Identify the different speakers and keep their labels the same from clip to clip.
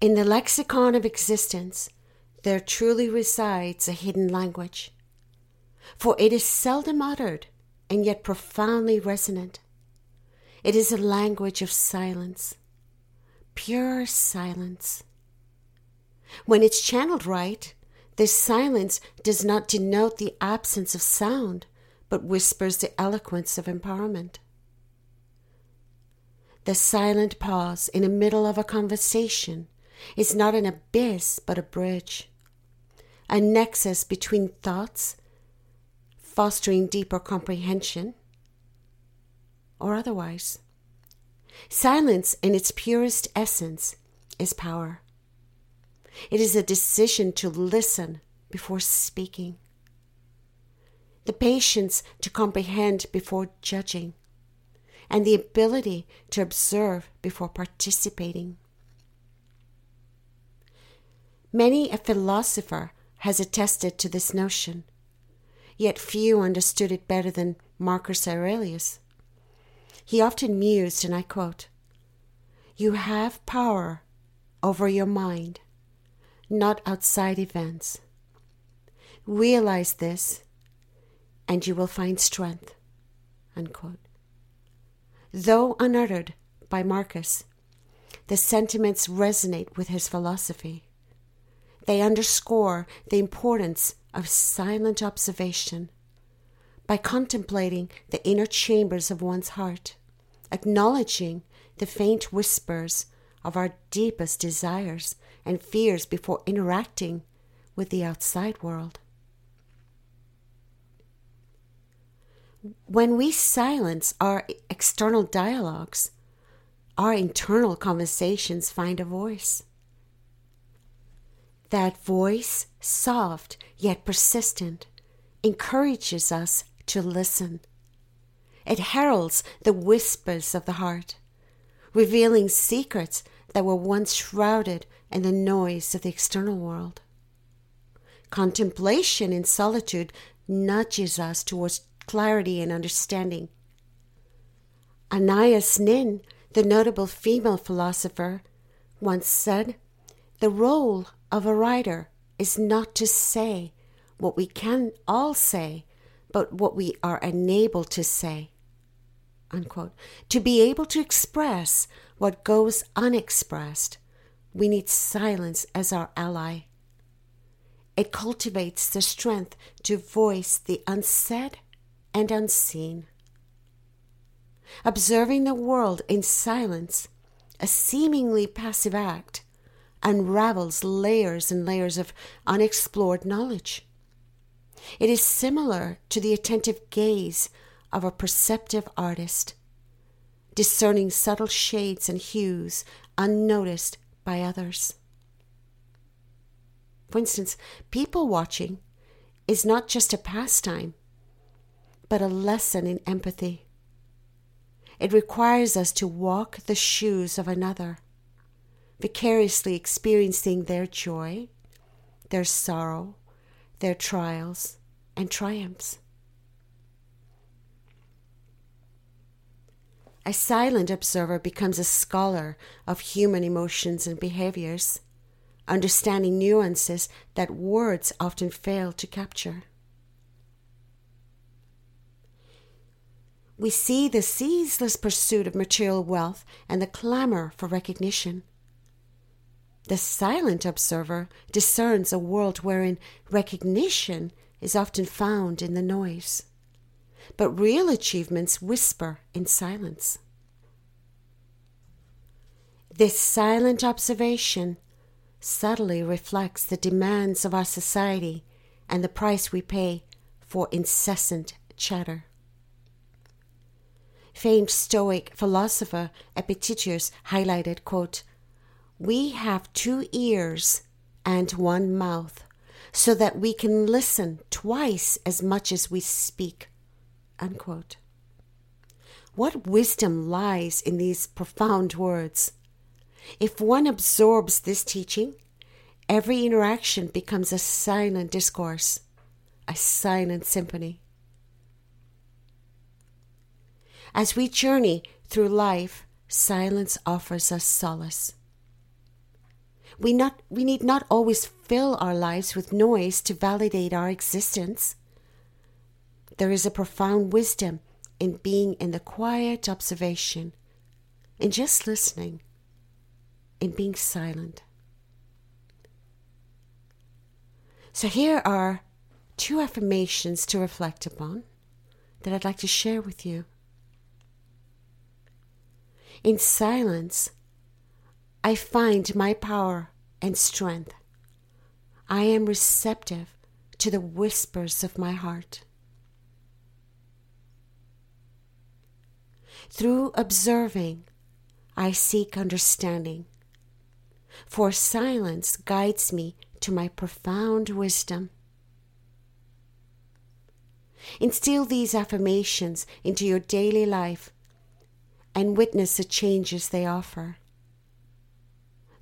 Speaker 1: In the lexicon of existence, there truly resides a hidden language, for it is seldom uttered and yet profoundly resonant. It is a language of silence, pure silence. When it's channeled right, this silence does not denote the absence of sound, but whispers the eloquence of empowerment. The silent pause in the middle of a conversation is not an abyss, but a bridge, a nexus between thoughts, fostering deeper comprehension, or otherwise. Silence, in its purest essence, is power. It is a decision to listen before speaking, the patience to comprehend before judging, and the ability to observe before participating. Many a philosopher has attested to this notion, yet few understood it better than Marcus Aurelius. He often mused, and I quote, You have power over your mind, not outside events. Realize this, and you will find strength. Unquote. Though unuttered by Marcus, the sentiments resonate with his philosophy. They underscore the importance of silent observation by contemplating the inner chambers of one's heart acknowledging the faint whispers of our deepest desires and fears before interacting with the outside world. When we silence our external dialogues, our internal conversations find a voice. That voice, soft yet persistent, encourages us to listen it heralds the whispers of the heart, revealing secrets that were once shrouded in the noise of the external world. Contemplation in solitude nudges us towards clarity and understanding. Anais Nin, the notable female philosopher, once said, The role of a writer is not to say what we can all say, but what we are unable to say. Unquote. To be able to express what goes unexpressed, we need silence as our ally. It cultivates the strength to voice the unsaid and unseen. Observing the world in silence, a seemingly passive act, unravels layers and layers of unexplored knowledge. It is similar to the attentive gaze of a perceptive artist, discerning subtle shades and hues unnoticed by others. For instance, people watching is not just a pastime, but a lesson in empathy. It requires us to walk the shoes of another, vicariously experiencing their joy, their sorrow, their trials, and triumphs. A silent observer becomes a scholar of human emotions and behaviors, understanding nuances that words often fail to capture. We see the ceaseless pursuit of material wealth and the clamor for recognition. The silent observer discerns a world wherein recognition is often found in the noise but real achievements whisper in silence. This silent observation subtly reflects the demands of our society and the price we pay for incessant chatter. Famed Stoic philosopher Epictetus highlighted, quote, We have two ears and one mouth, so that we can listen twice as much as we speak. Unquote. What wisdom lies in these profound words? If one absorbs this teaching, every interaction becomes a silent discourse, a silent symphony. As we journey through life, silence offers us solace. We, not, we need not always fill our lives with noise to validate our existence. There is a profound wisdom in being in the quiet observation, in just listening, in being silent. So, here are two affirmations to reflect upon that I'd like to share with you. In silence, I find my power and strength. I am receptive to the whispers of my heart. Through observing, I seek understanding, for silence guides me to my profound wisdom. Instill these affirmations into your daily life and witness the changes they offer.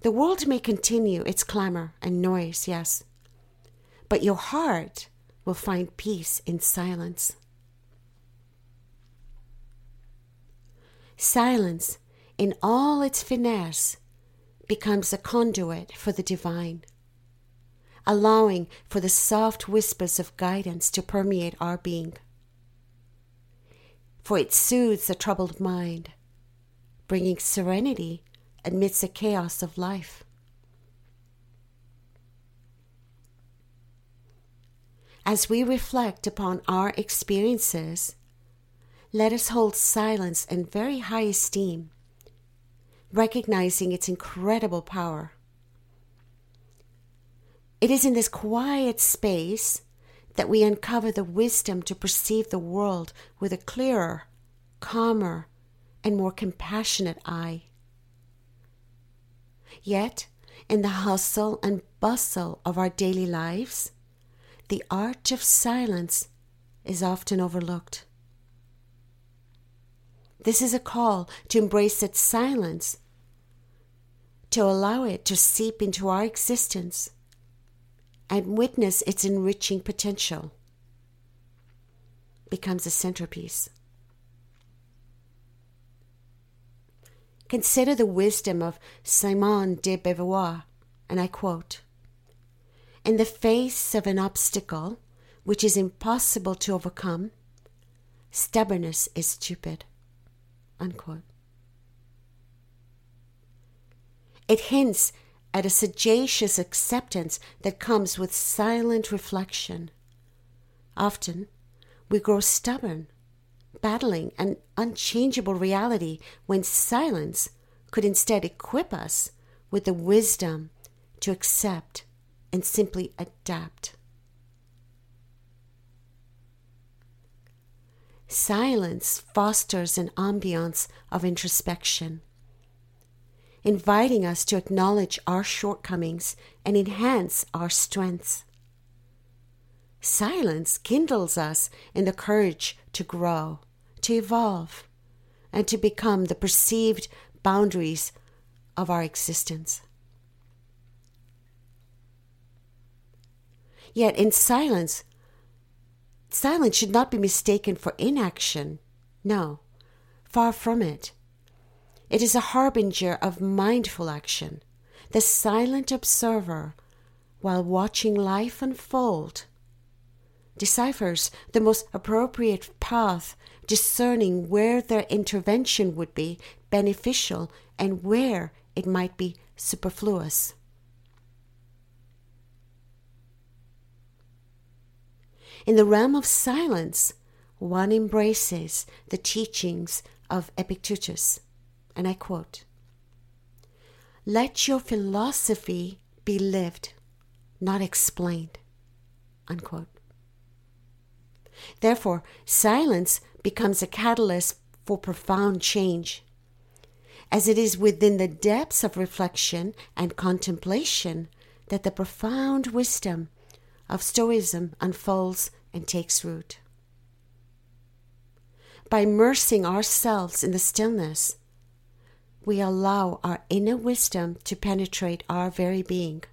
Speaker 1: The world may continue its clamor and noise, yes, but your heart will find peace in silence. Silence, in all its finesse, becomes a conduit for the divine, allowing for the soft whispers of guidance to permeate our being. For it soothes the troubled mind, bringing serenity amidst the chaos of life. As we reflect upon our experiences, let us hold silence in very high esteem, recognizing its incredible power. It is in this quiet space that we uncover the wisdom to perceive the world with a clearer, calmer, and more compassionate eye. Yet, in the hustle and bustle of our daily lives, the art of silence is often overlooked. This is a call to embrace its silence, to allow it to seep into our existence and witness its enriching potential becomes a centerpiece. Consider the wisdom of Simone de Beauvoir, and I quote In the face of an obstacle which is impossible to overcome, stubbornness is stupid. Unquote. It hints at a sagacious acceptance that comes with silent reflection. Often, we grow stubborn battling an unchangeable reality when silence could instead equip us with the wisdom to accept and simply adapt. Silence fosters an ambiance of introspection, inviting us to acknowledge our shortcomings and enhance our strengths. Silence kindles us in the courage to grow, to evolve, and to become the perceived boundaries of our existence. Yet in silence, silence should not be mistaken for inaction. No, far from it. It is a harbinger of mindful action, the silent observer, while watching life unfold, deciphers the most appropriate path, discerning where their intervention would be beneficial and where it might be superfluous. In the realm of silence, one embraces the teachings of Epictetus, and I quote Let your philosophy be lived, not explained. Unquote. Therefore, silence becomes a catalyst for profound change. As it is within the depths of reflection and contemplation that the profound wisdom of Stoicism unfolds and takes root. By immersing ourselves in the stillness, we allow our inner wisdom to penetrate our very being,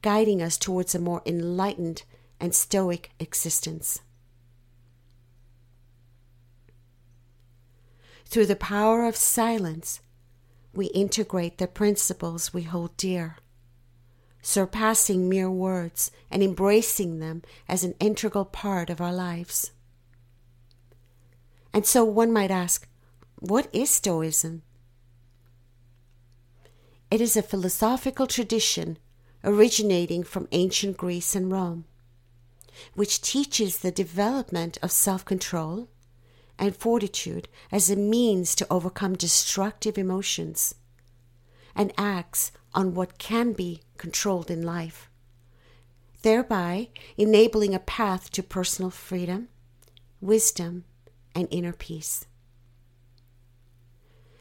Speaker 1: guiding us towards a more enlightened and stoic existence. Through the power of silence, we integrate the principles we hold dear surpassing mere words and embracing them as an integral part of our lives. And so one might ask, what is Stoicism? It is a philosophical tradition originating from ancient Greece and Rome, which teaches the development of self control and fortitude as a means to overcome destructive emotions and acts on what can be controlled in life, thereby enabling a path to personal freedom, wisdom, and inner peace.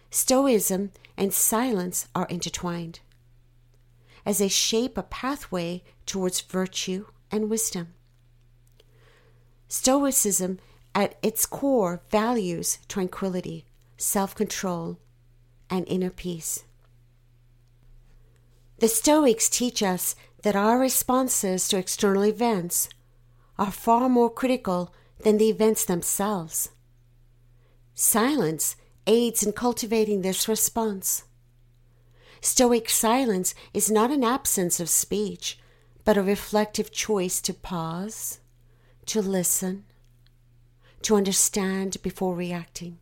Speaker 1: Stoicism and silence are intertwined as they shape a pathway towards virtue and wisdom. Stoicism, at its core, values tranquility, self control, and inner peace. The Stoics teach us that our responses to external events are far more critical than the events themselves. Silence aids in cultivating this response. Stoic silence is not an absence of speech, but a reflective choice to pause, to listen, to understand before reacting.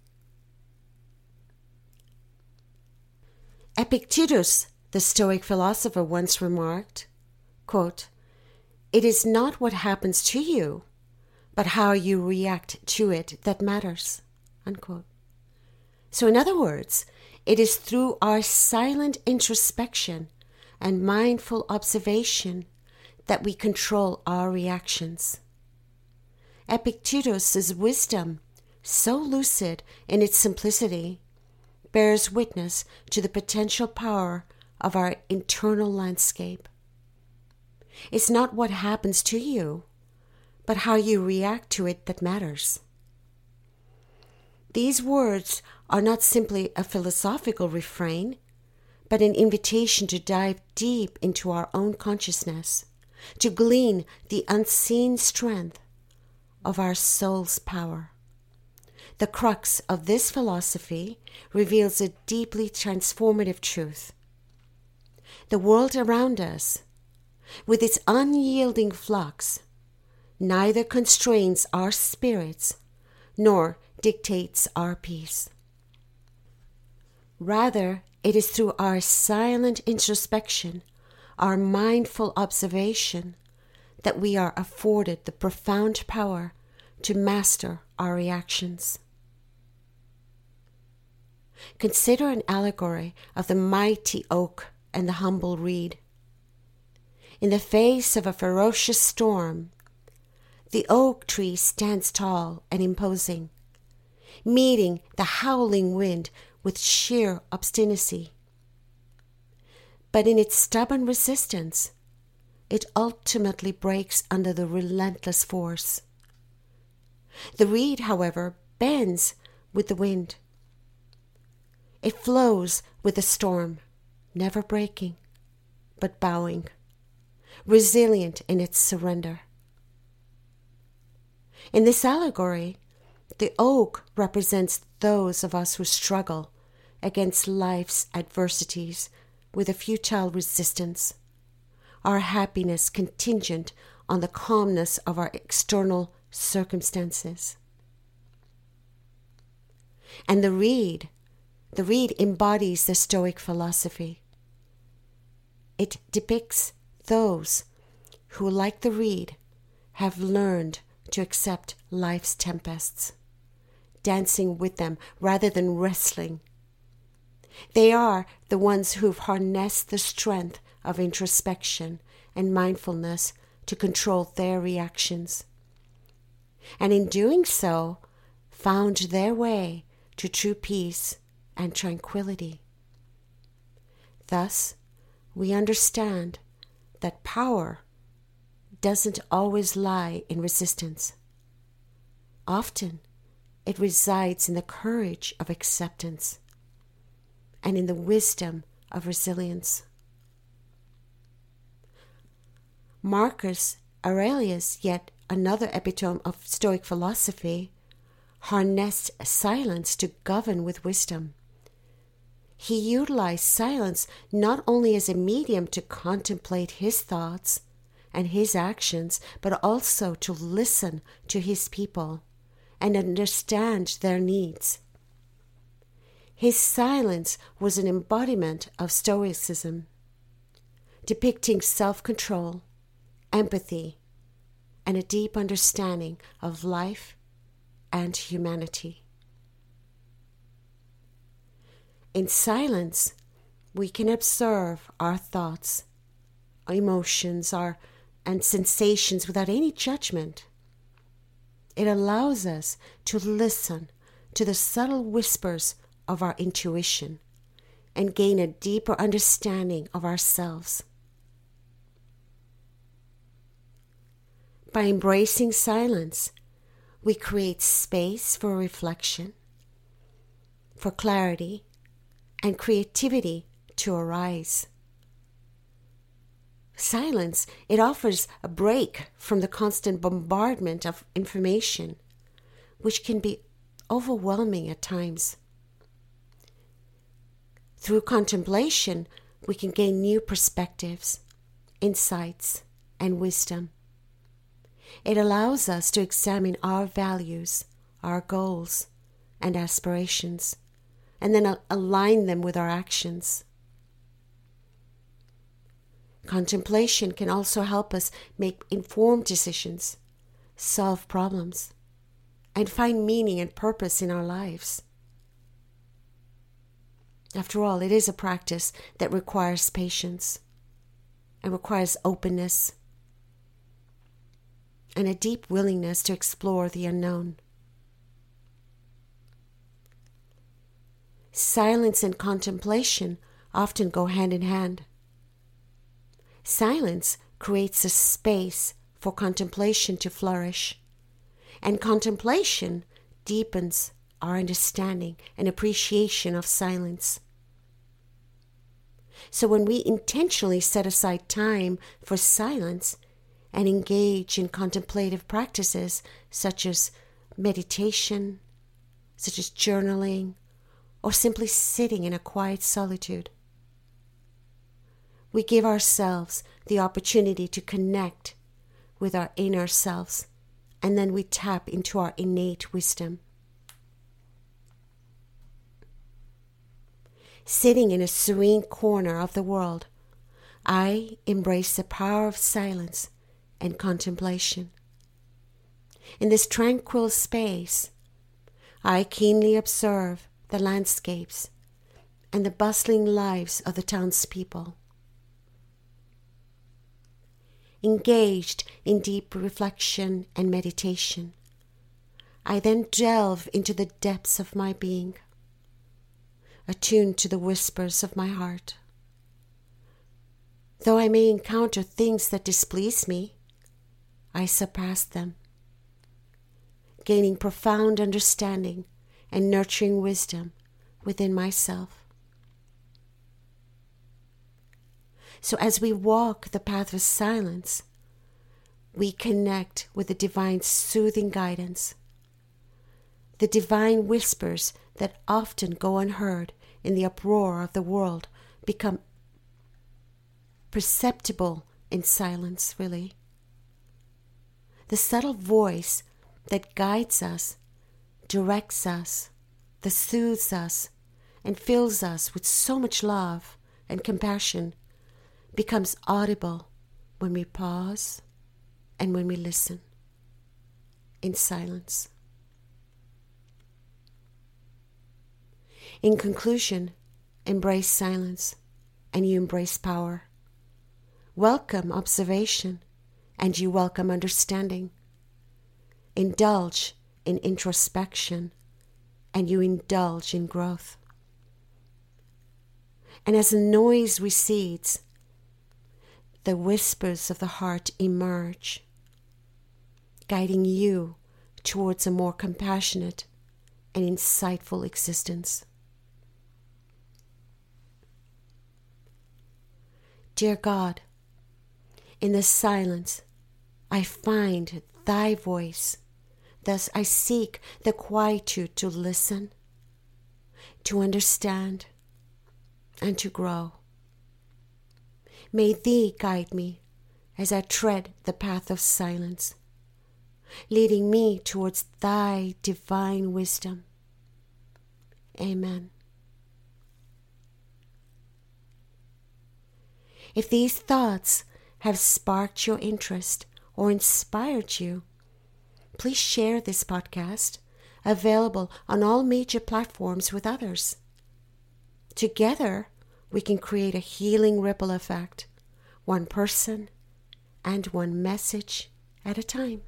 Speaker 1: Epictetus the Stoic philosopher once remarked, quote, It is not what happens to you, but how you react to it that matters. Unquote. So, in other words, it is through our silent introspection and mindful observation that we control our reactions. Epictetus's wisdom, so lucid in its simplicity, bears witness to the potential power of our internal landscape. It's not what happens to you, but how you react to it that matters. These words are not simply a philosophical refrain, but an invitation to dive deep into our own consciousness, to glean the unseen strength of our soul's power. The crux of this philosophy reveals a deeply transformative truth the world around us, with its unyielding flux, neither constrains our spirits nor dictates our peace. Rather, it is through our silent introspection, our mindful observation, that we are afforded the profound power to master our reactions. Consider an allegory of the mighty oak and the humble reed. In the face of a ferocious storm, the oak tree stands tall and imposing, meeting the howling wind with sheer obstinacy. But in its stubborn resistance, it ultimately breaks under the relentless force. The reed, however, bends with the wind. It flows with the storm never breaking, but bowing, resilient in its surrender. In this allegory, the oak represents those of us who struggle against life's adversities with a futile resistance, our happiness contingent on the calmness of our external circumstances. And the reed, the reed embodies the Stoic philosophy. It depicts those who, like the reed, have learned to accept life's tempests, dancing with them rather than wrestling. They are the ones who've harnessed the strength of introspection and mindfulness to control their reactions. And in doing so, found their way to true peace and tranquility. Thus, we understand that power doesn't always lie in resistance. Often, it resides in the courage of acceptance and in the wisdom of resilience. Marcus Aurelius, yet another epitome of Stoic philosophy, harnessed silence to govern with wisdom. he utilized silence not only as a medium to contemplate his thoughts and his actions, but also to listen to his people and understand their needs. His silence was an embodiment of Stoicism, depicting self control, empathy, and a deep understanding of life and humanity. In silence, we can observe our thoughts, our emotions, our and sensations without any judgment. It allows us to listen to the subtle whispers of our intuition and gain a deeper understanding of ourselves. By embracing silence, we create space for reflection, for clarity, and creativity to arise. Silence, it offers a break from the constant bombardment of information, which can be overwhelming at times. Through contemplation, we can gain new perspectives, insights, and wisdom. It allows us to examine our values, our goals, and aspirations and then align them with our actions. Contemplation can also help us make informed decisions, solve problems, and find meaning and purpose in our lives. After all, it is a practice that requires patience and requires openness and a deep willingness to explore the unknown. silence and contemplation often go hand in hand. Silence creates a space for contemplation to flourish, and contemplation deepens our understanding and appreciation of silence. So, when we intentionally set aside time for silence and engage in contemplative practices such as meditation, such as journaling, or simply sitting in a quiet solitude. We give ourselves the opportunity to connect with our inner selves, and then we tap into our innate wisdom. Sitting in a serene corner of the world, I embrace the power of silence and contemplation. In this tranquil space, I keenly observe the landscapes, and the bustling lives of the townspeople. Engaged in deep reflection and meditation, I then delve into the depths of my being, attuned to the whispers of my heart. Though I may encounter things that displease me, I surpass them, gaining profound understanding and nurturing wisdom within myself. So, as we walk the path of silence, we connect with the divine soothing guidance, the divine whispers that often go unheard in the uproar of the world become perceptible in silence, really. The subtle voice that guides us directs us, that soothes us, and fills us with so much love and compassion becomes audible when we pause and when we listen in silence. In conclusion, embrace silence and you embrace power. Welcome observation and you welcome understanding. Indulge in introspection and you indulge in growth. And as the noise recedes, the whispers of the heart emerge, guiding you towards a more compassionate and insightful existence. Dear God, in the silence, I find Thy voice Thus, I seek the quietude to listen, to understand, and to grow. May Thee guide me as I tread the path of silence, leading me towards Thy divine wisdom. Amen. If these thoughts have sparked your interest or inspired you, please share this podcast, available on all major platforms with others. Together, we can create a healing ripple effect, one person and one message at a time.